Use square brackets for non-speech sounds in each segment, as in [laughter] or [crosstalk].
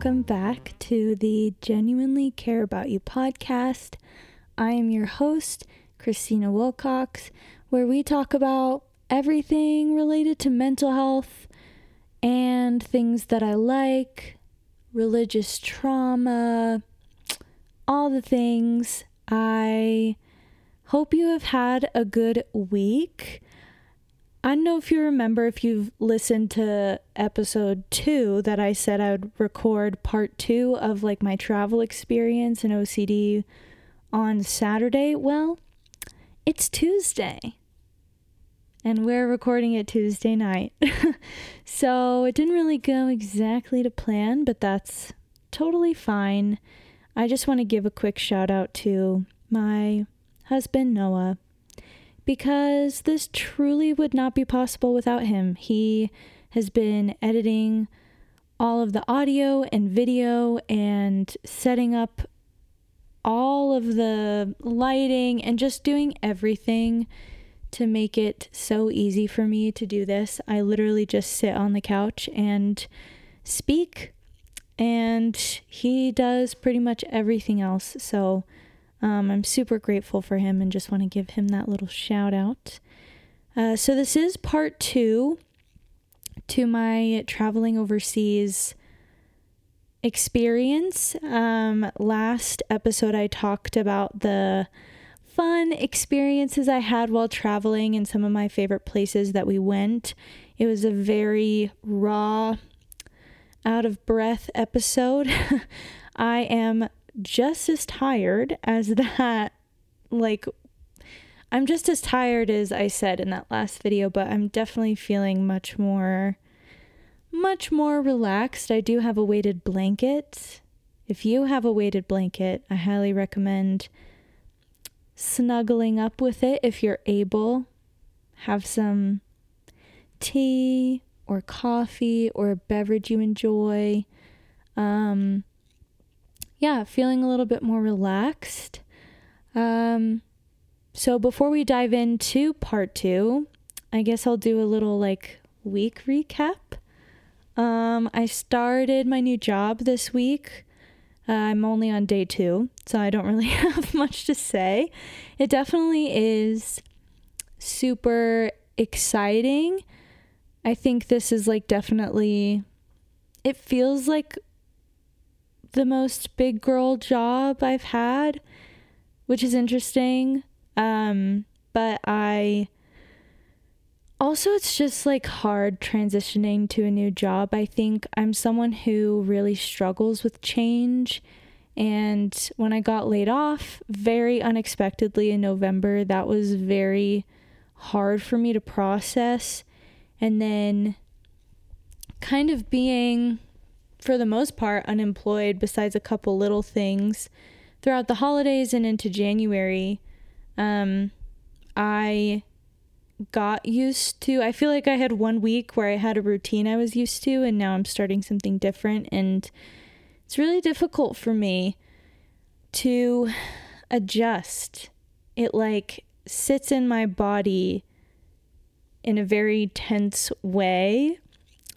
welcome back to the Genuinely Care About You podcast. I am your host, Christina Wilcox, where we talk about everything related to mental health and things that I like, religious trauma, all the things. I hope you have had a good week. I don't know if you remember if you've listened to episode two that I said I would record part two of like my travel experience in OCD on Saturday. Well, it's Tuesday. And we're recording it Tuesday night. [laughs] so it didn't really go exactly to plan, but that's totally fine. I just want to give a quick shout out to my husband, Noah because this truly would not be possible without him. He has been editing all of the audio and video and setting up all of the lighting and just doing everything to make it so easy for me to do this. I literally just sit on the couch and speak, and he does pretty much everything else. So, um, I'm super grateful for him and just want to give him that little shout out. Uh, so, this is part two to my traveling overseas experience. Um, last episode, I talked about the fun experiences I had while traveling and some of my favorite places that we went. It was a very raw, out of breath episode. [laughs] I am just as tired as [laughs] that. Like, I'm just as tired as I said in that last video, but I'm definitely feeling much more, much more relaxed. I do have a weighted blanket. If you have a weighted blanket, I highly recommend snuggling up with it if you're able. Have some tea or coffee or a beverage you enjoy. Um, yeah, feeling a little bit more relaxed. Um, so before we dive into part two, I guess I'll do a little like week recap. Um, I started my new job this week. Uh, I'm only on day two, so I don't really [laughs] have much to say. It definitely is super exciting. I think this is like definitely, it feels like the most big girl job I've had, which is interesting. Um, but I also, it's just like hard transitioning to a new job. I think I'm someone who really struggles with change. And when I got laid off very unexpectedly in November, that was very hard for me to process. And then kind of being for the most part, unemployed besides a couple little things throughout the holidays and into January. Um, I got used to, I feel like I had one week where I had a routine I was used to, and now I'm starting something different. And it's really difficult for me to adjust. It like sits in my body in a very tense way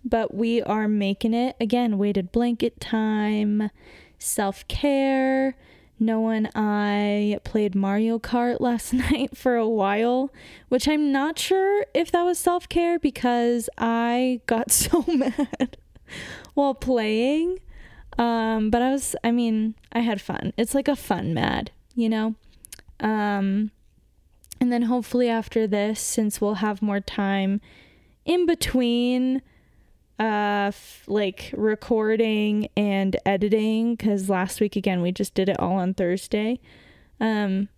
but we are making it again weighted blanket time, self care. Noah and I played Mario Kart last [laughs] night for a while, which I'm not sure if that was self care because I got [laughs] so mad while playing. Um, but I was, I mean, I had fun. It's like a fun mad, you know? Um, and then hopefully after this, since we'll have more time in between uh f- like recording and editing cuz last week again we just did it all on Thursday. Um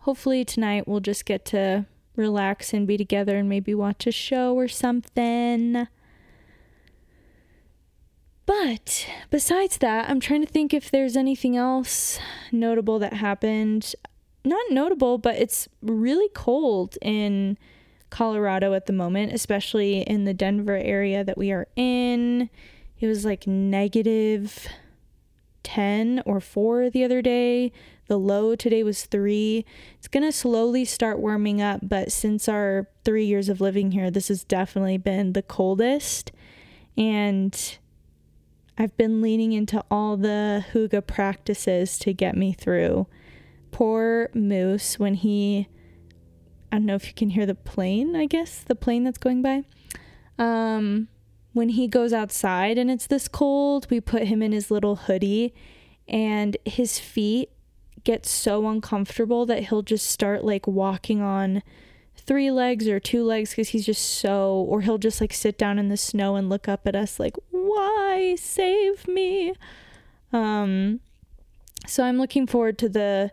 hopefully tonight we'll just get to relax and be together and maybe watch a show or something. But besides that, I'm trying to think if there's anything else notable that happened. Not notable, but it's really cold in Colorado at the moment, especially in the Denver area that we are in. It was like negative 10 or 4 the other day. The low today was 3. It's going to slowly start warming up, but since our 3 years of living here, this has definitely been the coldest. And I've been leaning into all the hygge practices to get me through. Poor Moose, when he, I don't know if you can hear the plane, I guess, the plane that's going by. Um, when he goes outside and it's this cold, we put him in his little hoodie and his feet get so uncomfortable that he'll just start like walking on three legs or two legs because he's just so, or he'll just like sit down in the snow and look up at us like, why save me? Um, so I'm looking forward to the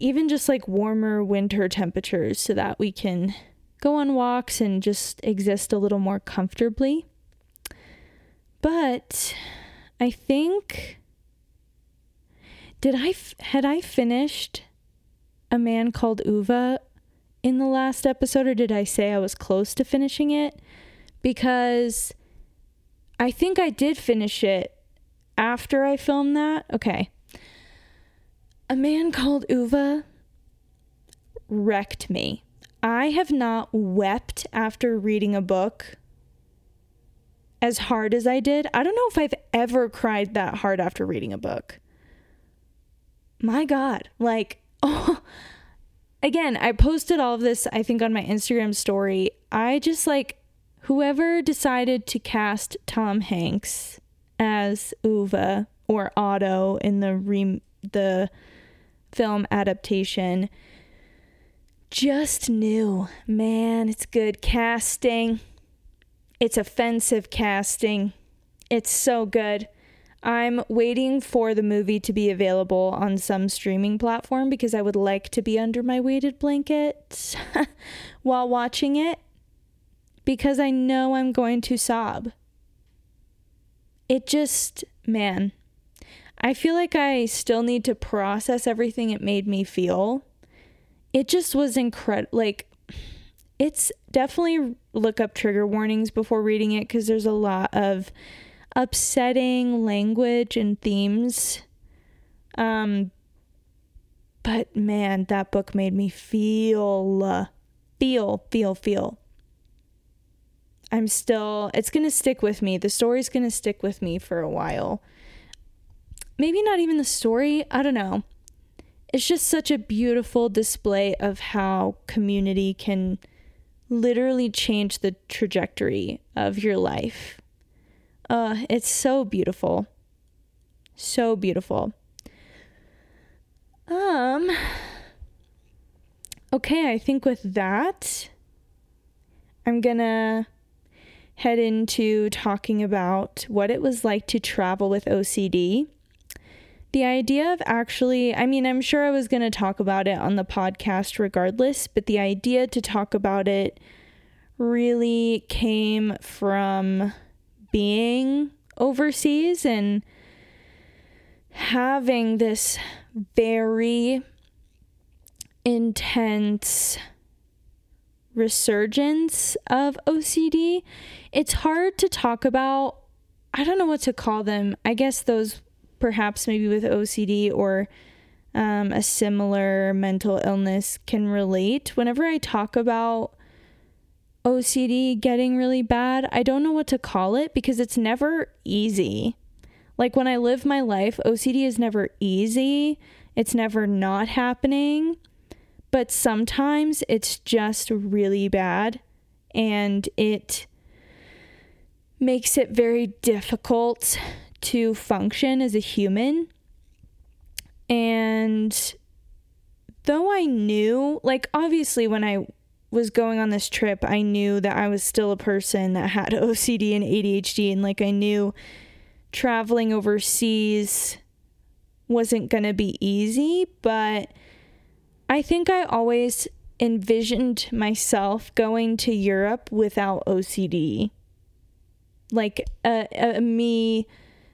even just like warmer winter temperatures so that we can go on walks and just exist a little more comfortably. But I think did I had I finished a man called Ove in the last episode or did I say I was close to finishing it? Because I think I did finish it after I filmed that. Okay. A man called Ove wrecked me. I have not wept after reading a book as hard as I did. I don't know if I've ever cried that hard after reading a book. My God. Like, [laughs] oh, again, I posted all of this, I think, on my Instagram story. I just like whoever decided to cast Tom Hanks as Ove or Otto in the re- the film adaptation just knew. man, it's good casting. It's offensive casting. It's so good. I'm waiting for the movie to be available on some streaming platform because I would like to be under my weighted blanket [laughs] while watching it because I know I'm going to sob. It just, man, I feel like I still need to process everything it made me feel. It just was incredible. Like, it's definitely look up trigger warnings before reading it because there's a lot of upsetting language and themes. Um, but man, that book made me feel, feel, feel, feel. I'm still, it's going to stick with me. The story's going to stick with me for a while. Maybe not even the story. I don't know. It's just such a beautiful display of how community can literally change the trajectory of your life. Uh, it's so beautiful. So beautiful. Um Okay, I think with that I'm going to head into talking about what it was like to travel with OCD. The idea of actually, I mean, I'm sure I was going to talk about it on the podcast regardless, but the idea to talk about it really came from being overseas and having this very intense resurgence of OCD. It's hard to talk about. I don't know what to call them. I guess those perhaps maybe with OCD or um, a similar mental illness can relate. Whenever I talk about OCD getting really bad, I don't know what to call it because it's never easy. Like when I live my life, OCD is never easy, it's never not happening, but sometimes it's just really bad and it makes it very difficult to function as a human. And though I knew, like, obviously, when I was going on this trip, I knew that I was still a person that had [laughs] OCD and ADHD. And, like, I knew traveling overseas wasn't going to be easy, but I think I always envisioned myself going to Europe without OCD. Like, a, a me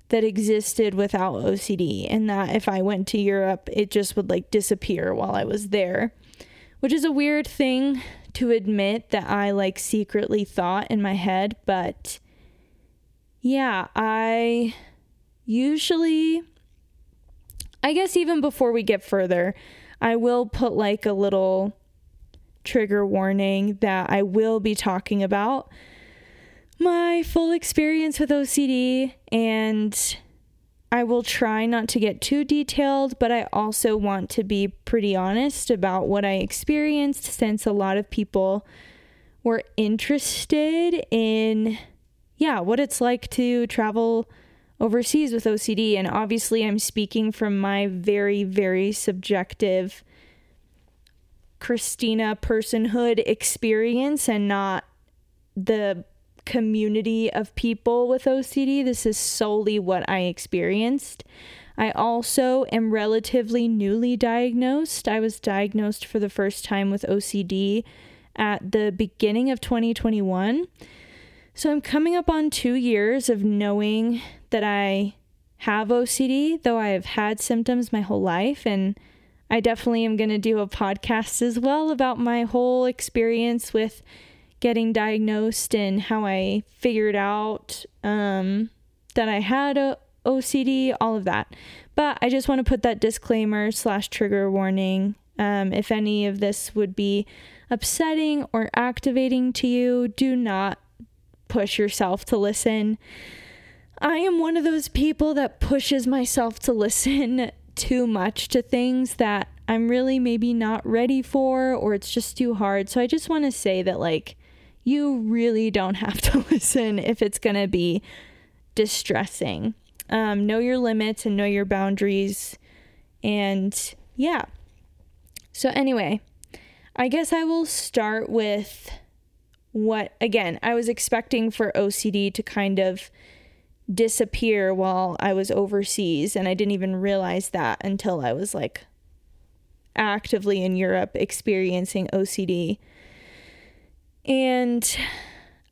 that existed without OCD, and that if I went to Europe, it just would like disappear while I was there, which is a weird thing to admit that I like secretly thought in my head, but yeah, I usually, I guess even before we get further, I will put like a little trigger warning that I will be talking about my full experience with OCD and I will try not to get too detailed, but I also want to be pretty honest about what I experienced since a lot of people were interested in, yeah, what it's like to travel overseas with OCD. And obviously, I'm speaking from my very, very subjective Christina personhood experience and not the community of people with OCD. This is solely what I experienced. I also am relatively newly diagnosed. I was diagnosed for the first time with OCD at the beginning of 2021. So I'm coming up on two years of knowing that I have OCD, though I have had symptoms my whole life. And I definitely am going to do a podcast as well about my whole experience with getting diagnosed and how I figured out um, that I had a OCD, all of that. But I just want to put that disclaimer slash trigger warning. Um, if any of this would be upsetting or activating to you, do not push yourself to listen. I am one of those people that pushes myself to listen [laughs] too much to things that I'm really maybe not ready for or it's just too hard. So I just want to say that, like, you really don't [laughs] have to [laughs] listen if it's going to be distressing. Um, know your limits and know your boundaries. And yeah. So, anyway, I guess I will start with what, again, I was expecting for OCD to kind of disappear while I was overseas. And I didn't even realize that until I was like actively in Europe experiencing OCD. And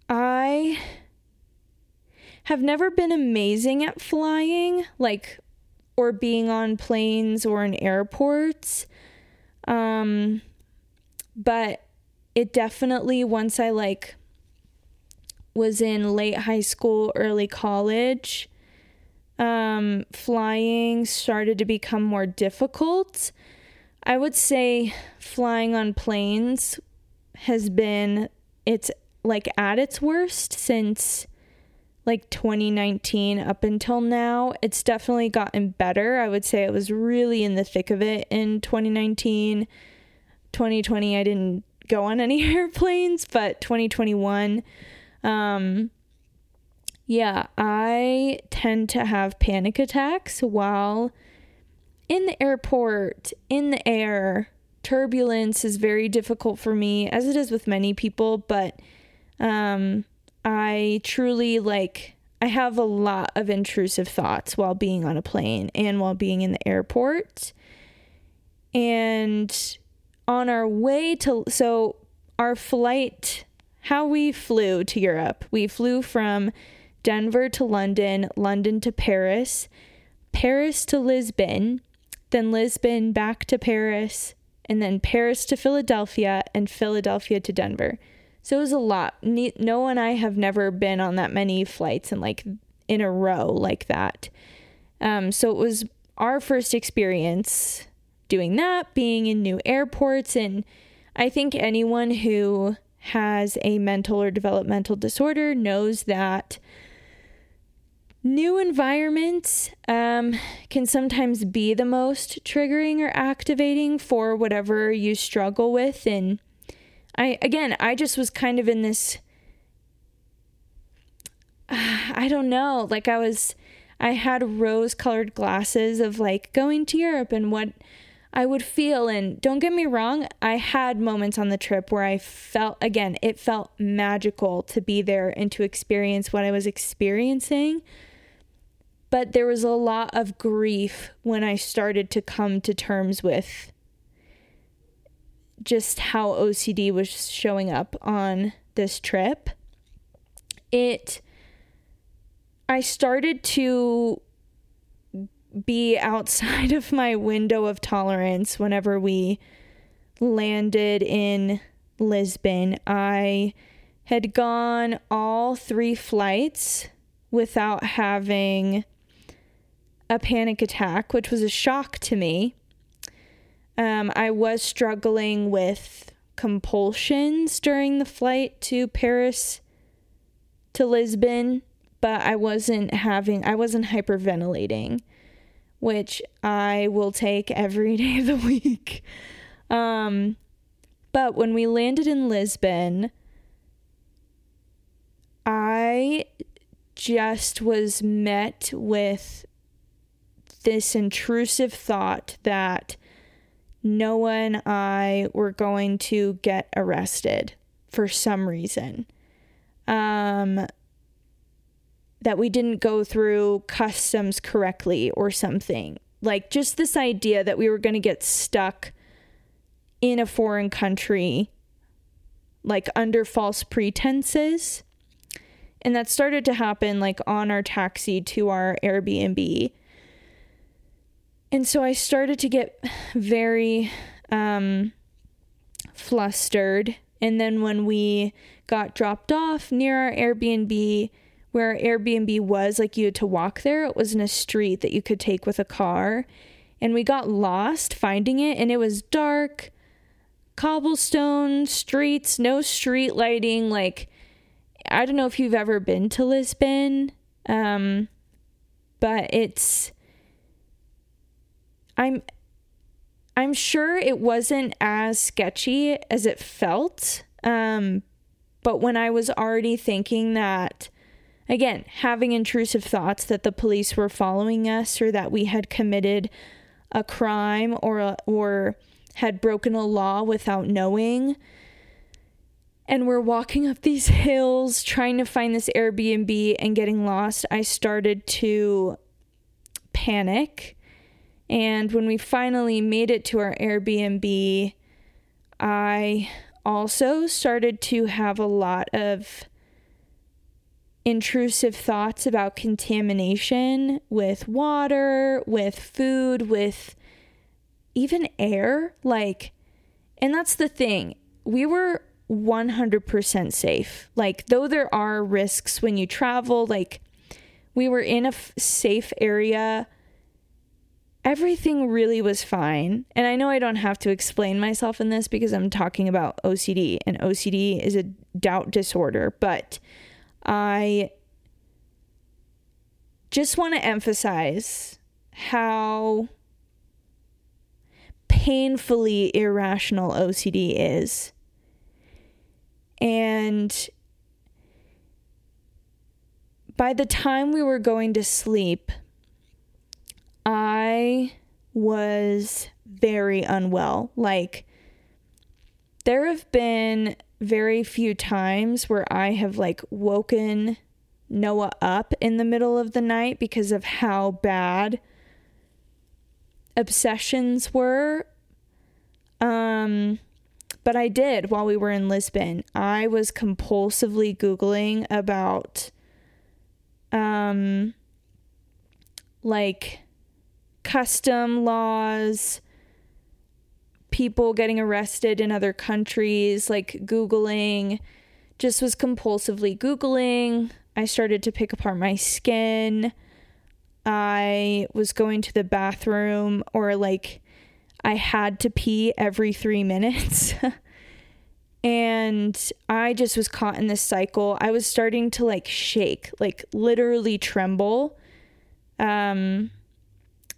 I have never been amazing at flying, like, or being on planes or in airports. Um, but it definitely, once I like was in late high school, early college, um, flying started to become more difficult. I would say flying on planes has been it's like at its worst since like 2019 up until now. It's definitely gotten better. I would say it was really in the thick of it in 2019. 2020 I didn't go on any [laughs] airplanes, but 2021 um yeah, I tend to have panic attacks while in the airport, in the air, turbulence is very difficult for me, as it is with many people, but um, I truly like, I have a lot of intrusive thoughts while being on a plane and while being in the airport. And on our way to, so our flight, how we flew to Europe, we flew from Denver to London, London to Paris, Paris to Lisbon, then Lisbon back to Paris, and then Paris to Philadelphia, and Philadelphia to Denver. So it was a lot. Noah and I have never been on that many flights and like in a row like that. Um, so it was our first experience doing that, being in new airports. And I think anyone who has a mental or developmental disorder knows that New environments um, can sometimes be the most triggering or activating for whatever you struggle with. And I, again, I just was kind of in this, [sighs] I don't know, like I was, I had rose colored glasses of like going to Europe and what I would feel. And don't get me wrong, I had moments on the trip where I felt, again, it felt magical to be there and to experience what I was experiencing. But there was a lot of grief when I started to come to terms with just how OCD was showing up on this trip. It, I started to be outside of my window of tolerance whenever we landed in Lisbon. I had gone all three flights without having a panic attack, which was a shock to me. Um, I was struggling with compulsions during the flight to Paris to Lisbon, but I wasn't having, I wasn't hyperventilating, which I will take every [laughs] day of the week. Um, but when we landed in Lisbon, I just was met with this intrusive thought that Noah and I were going to get arrested for some reason. Um, that we didn't go through customs correctly or something. Like just this idea that we were going to get stuck in a foreign country, like under false pretenses. And that started to happen like on our taxi to our Airbnb. And so I started to get very um, flustered. And then when we got dropped off near our Airbnb, where our Airbnb was, like you had to walk there, it was in a street that you could take with a car. And we got lost finding it, and it was dark, cobblestone streets, no street lighting, like I don't know if you've ever been to Lisbon, um, but it's. I'm. I'm sure it wasn't as sketchy as it felt. Um, but when I was already thinking that, again, having intrusive thoughts that the police were following us or that we had committed a crime or or had broken a law without knowing, and we're walking up these hills trying to find this Airbnb and getting lost, I started to panic. And when we finally made it to our Airbnb, I also started to have a lot of intrusive thoughts about contamination with water, with food, with even air. Like, and that's the thing. We were 100% safe. Like, though there are risks when you travel, like, we were in a f- safe area. Everything really was fine. And I know I don't have to explain myself in this because I'm talking about OCD, and OCD is a doubt disorder, but I just want to emphasize how painfully irrational OCD is and by the time we were going to sleep, I was very unwell. Like, there have been very few times where I have like woken Noah up in the middle of the night because of how bad obsessions were. Um, but I did while we were in Lisbon. I was compulsively Googling about, um, like custom laws, people getting arrested in other countries, like Googling, just was compulsively Googling. I started to pick apart my skin. I was going to the bathroom or like I had to pee every three minutes. [laughs] and I just was caught in this cycle. I was starting to like shake, like literally tremble. Um,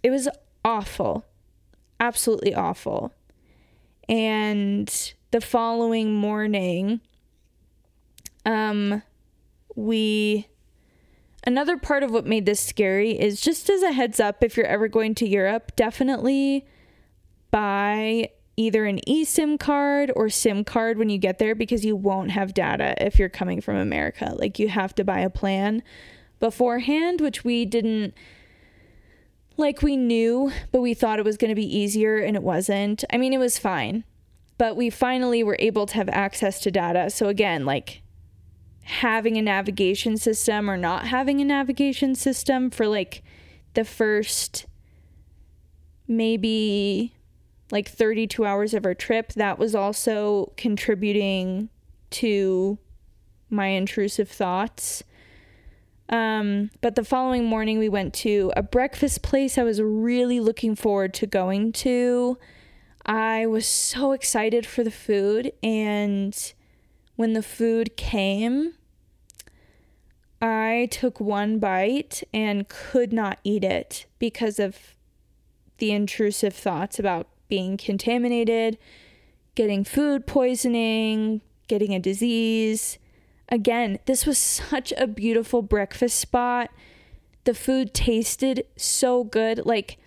it was awful, absolutely awful. And the following morning, um, we another part of what made this scary is just as a heads up if you're ever going to Europe, definitely buy either an eSIM card or SIM card when you get there because you won't have data if you're coming from America. Like you have to buy a plan beforehand, which we didn't like we knew, but we thought it was going to be easier and it wasn't. I mean, it was fine. But we finally were able to have access to data. So again, like having a navigation system or not having a navigation system for like the first maybe like 32 hours of our trip, that was also contributing to my intrusive thoughts. Um, but the following morning, we went to a breakfast place I was really looking forward to going to. I was so excited for the food, and when the food came, I took one bite and could not eat it because of the intrusive thoughts about being contaminated, getting food poisoning, getting a disease. Again, this was such a beautiful breakfast spot. The food tasted so good. Like,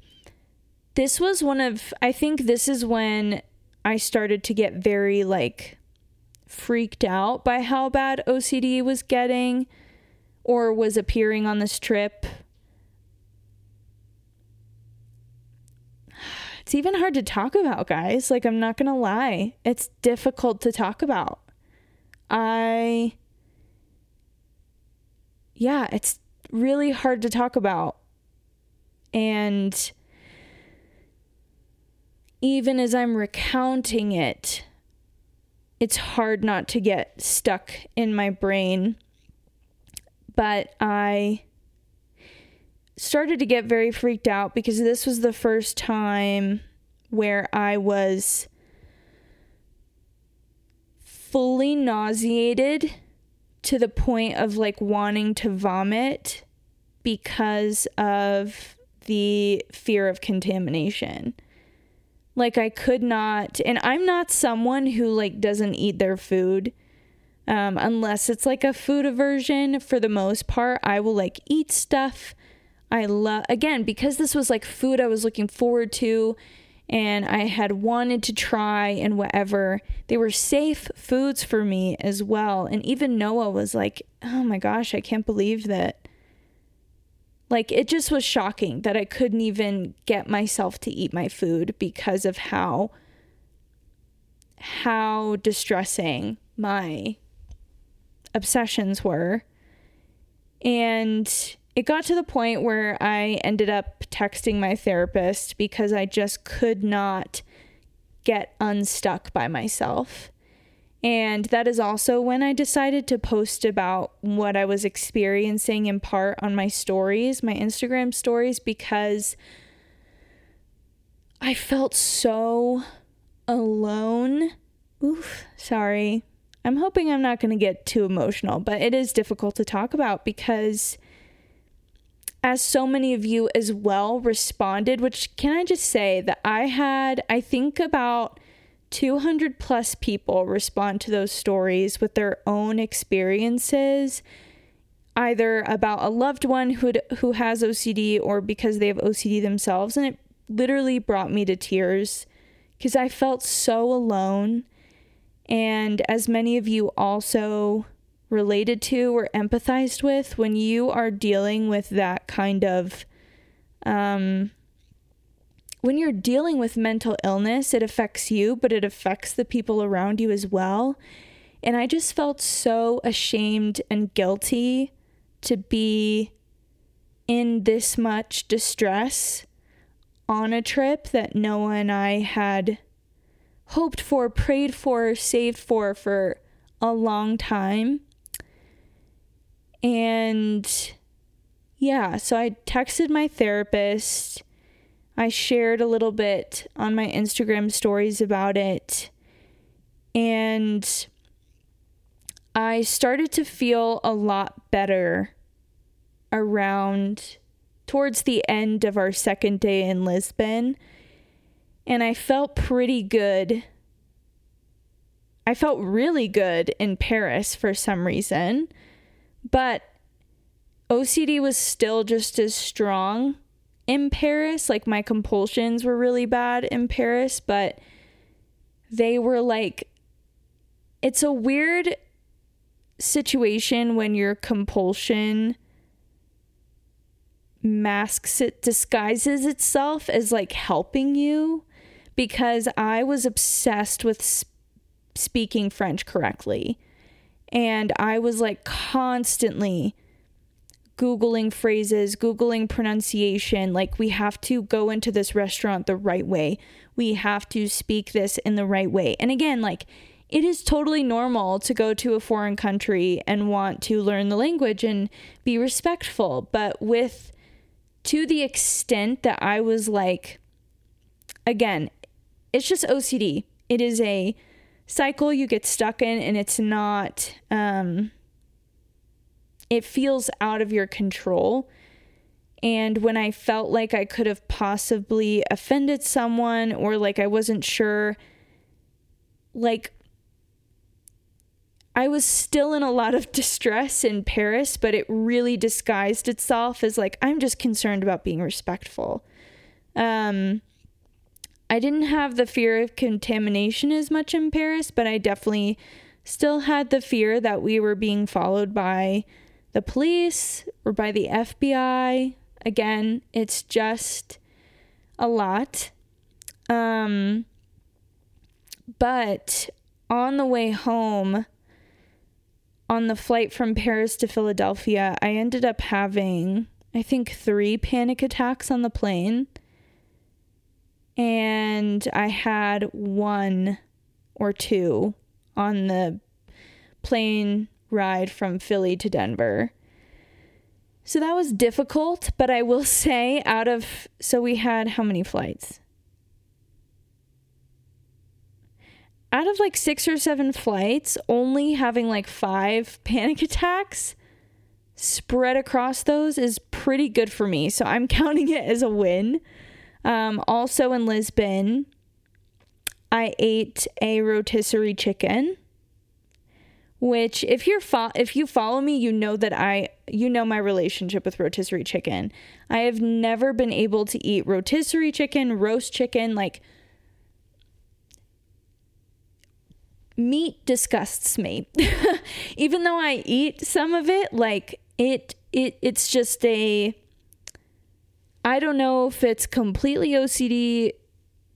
this was one of, I think this is when I started to get very, like, freaked out by how bad OCD was getting or was appearing on this trip. [sighs] It's even hard to talk about, guys. Like, I'm not going to lie. It's difficult to talk about. I, yeah, it's really hard to talk about. And even as I'm recounting it, it's hard not to get stuck in my brain. But I started to get very freaked out because this was the first time where I was fully nauseated to the point of like wanting to vomit because of the fear of contamination. Like I could not and I'm not someone who like doesn't eat their food. Um, unless it's like a food aversion for the most part, I will like eat stuff. I love again because this was like food I was looking forward to and I had wanted to try and whatever. They were safe foods for me as well. And even Noah was like, "Oh my gosh, I can't believe that." Like it just was shocking that I couldn't even get myself to eat my food because of how how distressing my obsessions were. And it got to the point where I ended up texting my therapist because I just could not get unstuck by myself. And that is also when I decided to post about what I was experiencing in part on my stories, my Instagram stories, because I felt so alone. Oof, sorry. I'm hoping I'm not going to get too emotional, but it is difficult to talk about because as so many of you as well responded, which can I just say that I had, I think about 200 plus people respond to those stories with their own experiences, either about a loved one who who has OCD or because they have OCD themselves, and it literally brought me to tears because I felt so alone. And as many of you also related to or empathized with when you are dealing with that kind of um, when you're dealing with mental illness, it affects you, but it affects the people around you as well. And I just felt so ashamed and guilty to be in this much distress on a trip that Noah and I had hoped for, prayed for, saved for for a long time. And yeah, so I texted my therapist. I shared a little bit on my Instagram stories about it. And I started to feel a lot better around towards the end of our second day in Lisbon. And I felt pretty good. I felt really good in Paris for some reason. But OCD was still just as strong in Paris. Like my compulsions were really bad in Paris, but they were like, it's a weird situation when your compulsion masks it, disguises itself as like helping you because I was obsessed with sp- speaking French correctly. And I was like constantly Googling phrases, Googling pronunciation. Like, we have to go into this restaurant the right way. We have to speak this in the right way. And again, like, it is totally normal to go to a foreign country and want to learn the language and be respectful. But with, to the extent that I was like, again, it's just OCD. It is a cycle you get stuck in and it's not um it feels out of your control. And when I felt like I could have possibly offended someone or like I wasn't sure, like I was still in a lot of [laughs] distress in Paris, but it really disguised itself as like, I'm just concerned about being respectful. Um, I didn't have the fear of contamination as much in Paris, but I definitely still had the fear that we were being followed by the police or by the FBI. Again, it's just a lot. Um, but on the way home, on the flight from Paris to Philadelphia, I ended up having, I think, three panic attacks on the plane. And I had one or two on the plane ride from Philly to Denver. So that was difficult, but I will say, out of, so we had how many flights? Out of like six or seven flights, only having like five [laughs] panic attacks spread across those is pretty good for me. So I'm counting it as a win. Um, also in Lisbon, I ate a rotisserie chicken which if you're fo- if you follow me you know that I you know my relationship with rotisserie chicken. I have never been able to eat rotisserie chicken, roast chicken like meat disgusts me. [laughs] Even though I eat some of it, like it it it's just a I don't know if it's completely OCD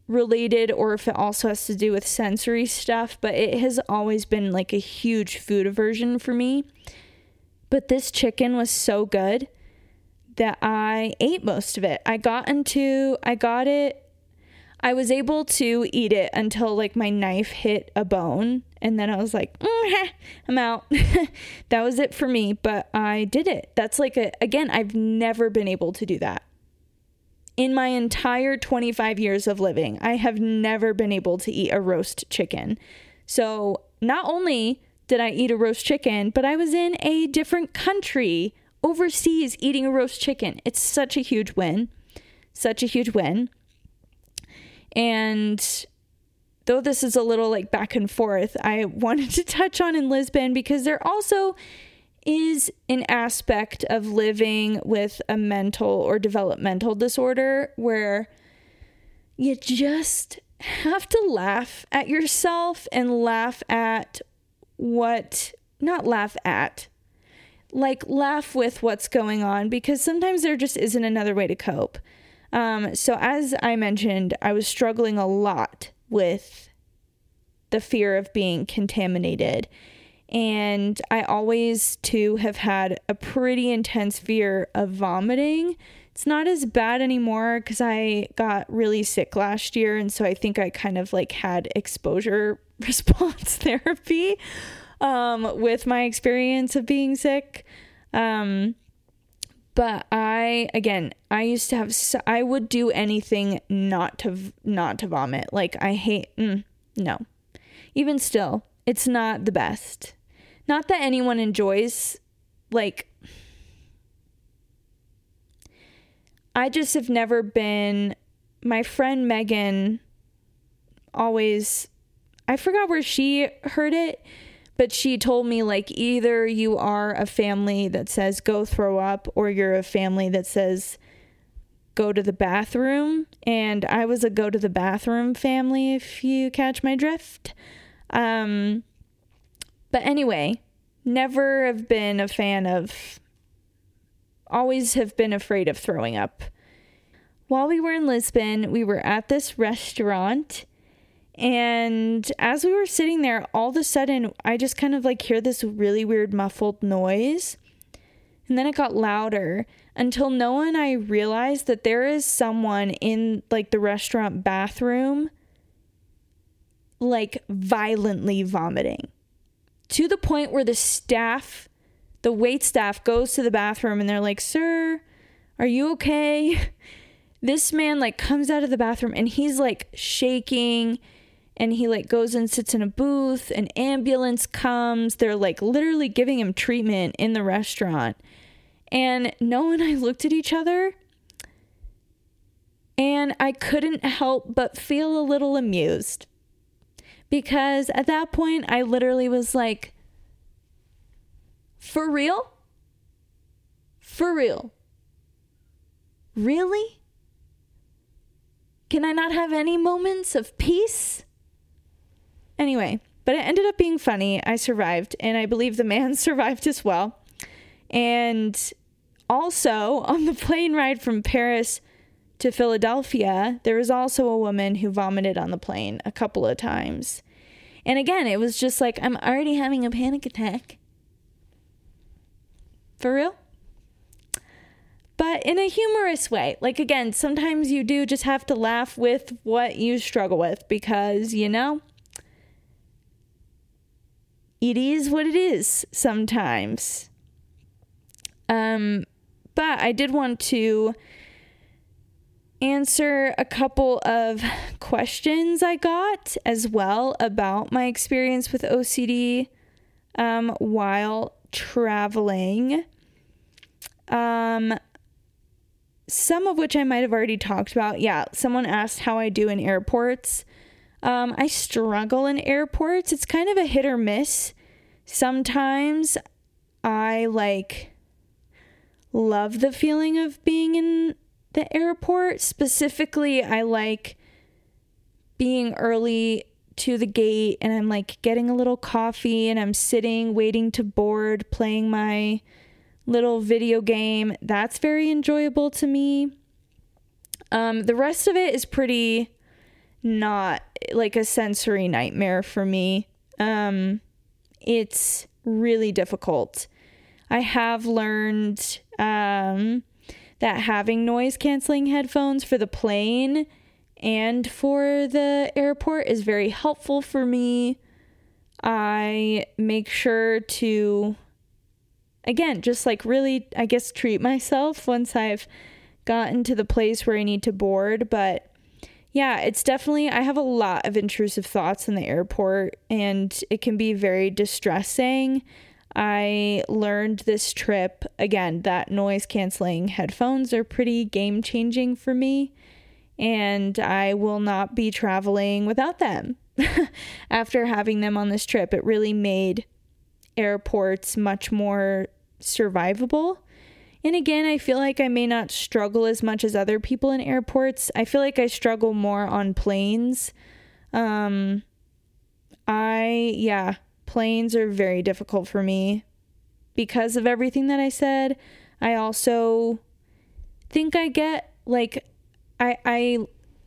related or if it also has to do with sensory stuff, but it has always been like a huge food aversion for me. But this chicken was so good that I ate most of it. I got into, I got it, I was able to eat it until like my knife hit a bone. And then I was like, mm, I'm out. [laughs] that was it for me, but I did it. That's like a, again, I've never been able to do that in my entire 25 years of living, I have never been able to eat a roast chicken. So, not only did I eat a roast chicken, but I was in a different country overseas eating a roast chicken. It's such a huge win. Such a huge win. And though this is a little like back and forth, I [laughs] wanted to touch on in Lisbon because they're also is an aspect of living with a mental or developmental disorder where you just have to laugh at yourself and laugh at what, not laugh at, like laugh with what's going on because sometimes there just isn't another way to cope. Um, so, as I mentioned, I was struggling a lot with the fear of being contaminated and I always, too, have had a pretty intense fear of vomiting. It's not as bad anymore because I got really sick last year. And so I think I kind of like had exposure [laughs] response [laughs] therapy um, with my experience of being sick. Um, but I again, I used to have so, I would do anything not to not to vomit. Like I hate mm, no. Even still, it's not the best. Not that anyone enjoys, like, I just have never been. My friend Megan always, I forgot where she heard it, but she told me, like, either you are a family that says go throw up, or you're a family that says go to the bathroom. And I was a go to the bathroom family, if you catch my drift. Um, but anyway, never have been a fan of, always have been afraid of throwing up. While we were in Lisbon, we were at this restaurant. And as we were sitting there, all of a sudden, I just kind of like hear this really weird muffled noise. And then it got louder until no one I realized that there is someone in like the restaurant bathroom, like violently vomiting to the point where the staff, the wait staff, goes to the bathroom and they're like, Sir, are you okay? [laughs] This man like comes out of the bathroom and he's like shaking and he like goes and sits in a booth an ambulance comes. They're like literally giving him treatment in the restaurant. And Noah and I looked at each other and I couldn't help but feel a little amused because at that point I literally was like for real for real really can I not have any moments of peace Anyway, but it ended up being funny. I survived, and I believe the man [laughs] survived as well. And also, on the plane ride from Paris to Philadelphia, there was also a woman who vomited on the plane a couple of times. And again, it was just like, I'm already having a panic attack. For real? But in a humorous way. Like, again, sometimes you do just have to laugh with what you struggle with because, you know, it is what it is sometimes. Um, but I did want to answer a couple of questions I got as well about my experience with OCD um, while traveling. Um, some of which I might have already talked about. Yeah, someone asked how I do in airports. Um, I struggle in airports. It's kind of a hit or miss. Sometimes I like love the feeling of being in the airport. Specifically, I like being early to the gate and I'm like getting a little coffee and I'm sitting waiting to board, playing my little video game. That's very enjoyable to me. Um, the rest of it is pretty not like a sensory nightmare for me. Um, it's really difficult. I have learned um, that having noise canceling headphones for the plane and for the airport is very helpful for me. I make sure to, again, just like really, I guess, treat myself once I've gotten to the place where I need to board. But yeah, it's definitely, I have a lot of intrusive thoughts in the airport and it can be very distressing. I learned this trip again that noise canceling headphones are pretty game changing for me, and I will not be traveling without them. [laughs] After having them on this trip, it really made airports much more survivable and again, I feel like I may not struggle as much as other people in airports. I feel like I struggle more on planes. Um, I, yeah, planes are very difficult for me because of everything that I said. I also think I get like, I, I,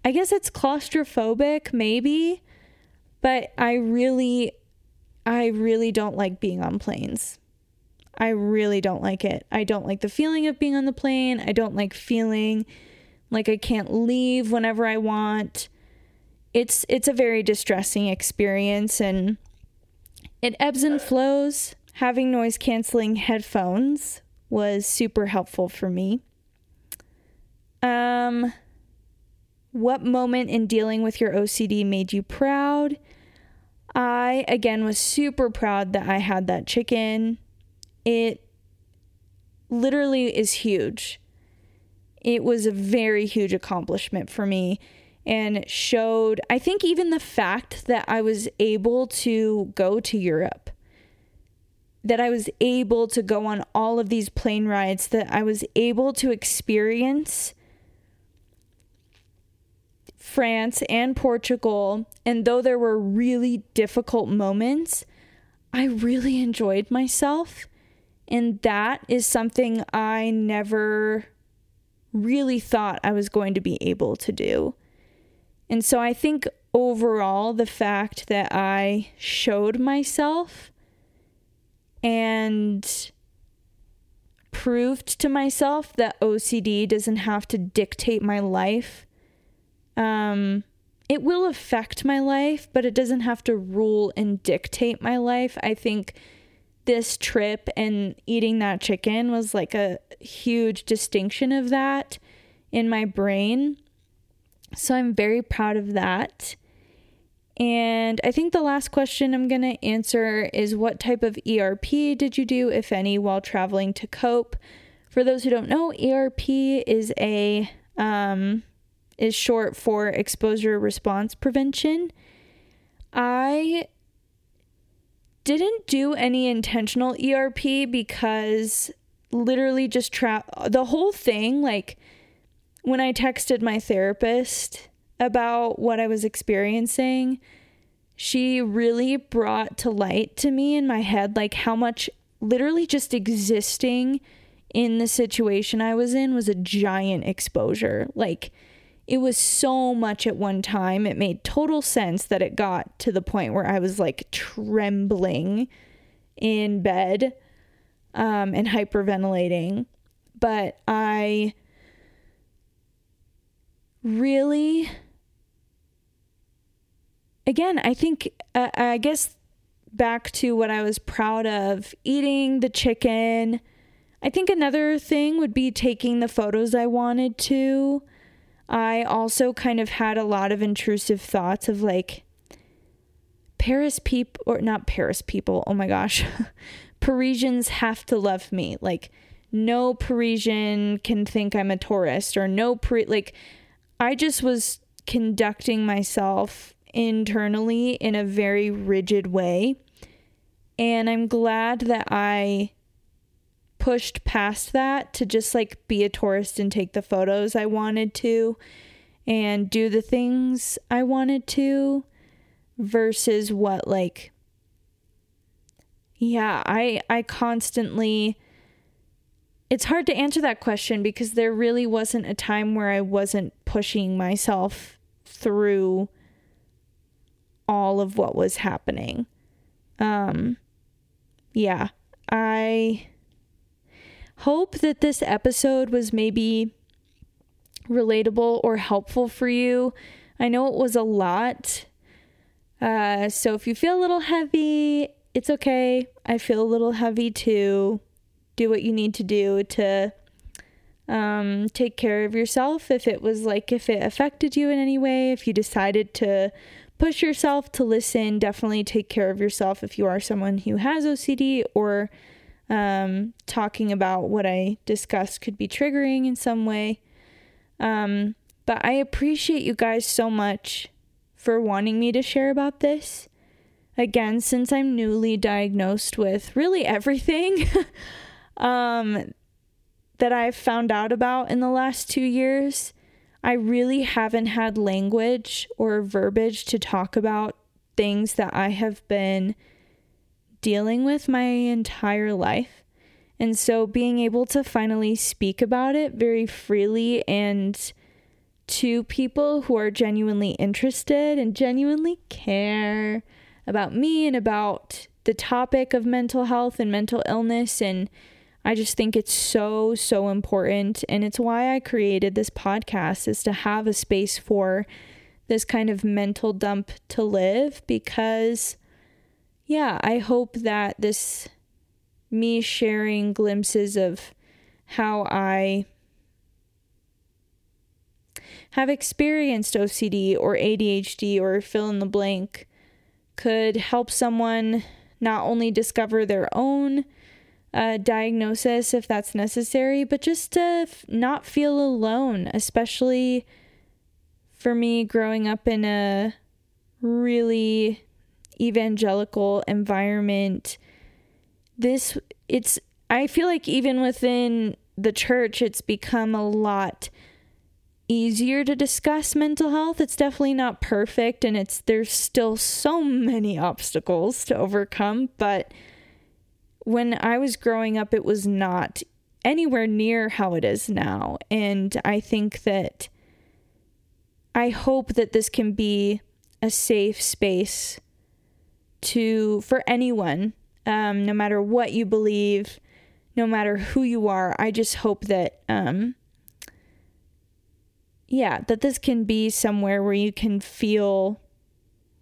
I guess it's claustrophobic, maybe, but I really, I really don't like being on planes. I really don't like it. I don't like the feeling of being on the plane. I don't like feeling like I can't leave whenever I want. It's it's a very distressing experience and it ebbs and flows. Having noise canceling headphones was super helpful for me. Um what moment in dealing with your OCD made you proud? I again was super proud that I had that chicken it literally is huge. It was a very huge accomplishment for me and showed, I think, even the fact that I was able to go to Europe, that I was able to go on all of these plane rides, that I was able to experience France and Portugal. And though there were really difficult moments, I really enjoyed myself. And that is something I never really thought I was going to be able to do. And so I think overall, the fact that I showed myself and proved to myself that OCD doesn't have to dictate my life. Um, it will affect my life, but it doesn't have to rule and dictate my life. I think this trip and eating that chicken was like a huge distinction of that in my brain. So I'm very proud of that. And I think the last question I'm going to answer is what type of ERP did you do, if any, while traveling to cope? For those who don't know, ERP is a um, is short for exposure response prevention. I didn't do any intentional ERP because literally just tra- the whole thing like when I texted my therapist about what I was experiencing, she really brought to light to me in my head like how much literally just existing in the situation I was in was a giant exposure. Like it was so much at one time. It made total sense that it got to the point where I was like trembling in bed um, and hyperventilating. But I really, again, I think, uh, I guess back to what I was proud of eating the chicken. I think another thing would be taking the photos I wanted to. I also kind of had a lot of intrusive thoughts of like Paris people, or not Paris people, oh my gosh. [laughs] Parisians have to love me. Like, no Parisian can think I'm a tourist, or no, Par- like, I just was conducting myself internally in a very rigid way. And I'm glad that I pushed past that to just like be a tourist and take the photos I wanted to and do the things I wanted to versus what like yeah, I I constantly it's hard to answer that question because there really wasn't a time where I wasn't pushing myself through all of what was happening. Um yeah, I hope that this episode was maybe relatable or helpful for you. I know it was a lot. Uh, so if you feel a little heavy, it's okay. I feel a little heavy too. Do what you need to do to um, take care of yourself. If it was like, if it affected you in any way, if you decided to push yourself to listen, definitely take care of yourself if you are someone who has OCD or um, talking about what I discussed could be triggering in some way. Um, but I appreciate you guys so much for wanting me to share about this. Again, since I'm newly diagnosed with really everything [laughs] um, that I've found out about in the last two years, I really haven't had language or verbiage to talk about things that I have been dealing with my entire life. And so being able to finally speak about it very freely and to people who are genuinely interested and genuinely care about me and about the topic of mental health and mental illness and I just think it's so so important. And it's why I created this podcast is to have a space for this kind of mental dump to live because yeah, I hope that this me sharing glimpses of how I have experienced OCD or ADHD or fill in the blank could help someone not only discover their own uh, diagnosis if that's necessary, but just to f- not feel alone, especially for me growing up in a really evangelical environment. This it's i feel like even within the church it's become a lot easier to discuss mental health. It's definitely not perfect and it's there's still so many obstacles to overcome but when i was growing up it was not anywhere near how it is now and i think that i hope that this can be a safe space to for anyone, um, no matter what you believe, no matter who you are. I just hope that, um, yeah, that this can be somewhere where you can feel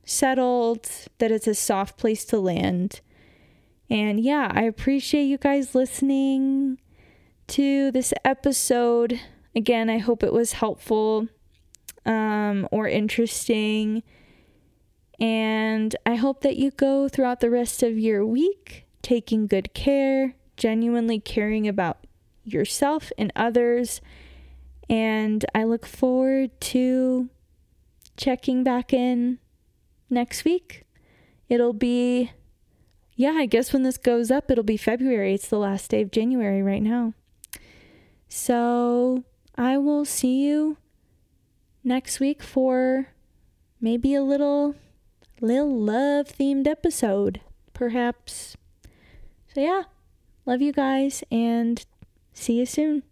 settled, that it's a soft place to land. And yeah, I appreciate you guys listening to this episode. Again, I hope it was helpful um, or interesting. And I hope that you go throughout the rest of your week taking good care, genuinely caring about yourself and others. And I look forward to checking back in next week. It'll be, yeah, I guess when this goes up, it'll be February. It's the last day of January right now. So I will see you next week for maybe a little little love themed episode perhaps so yeah love you guys and see you soon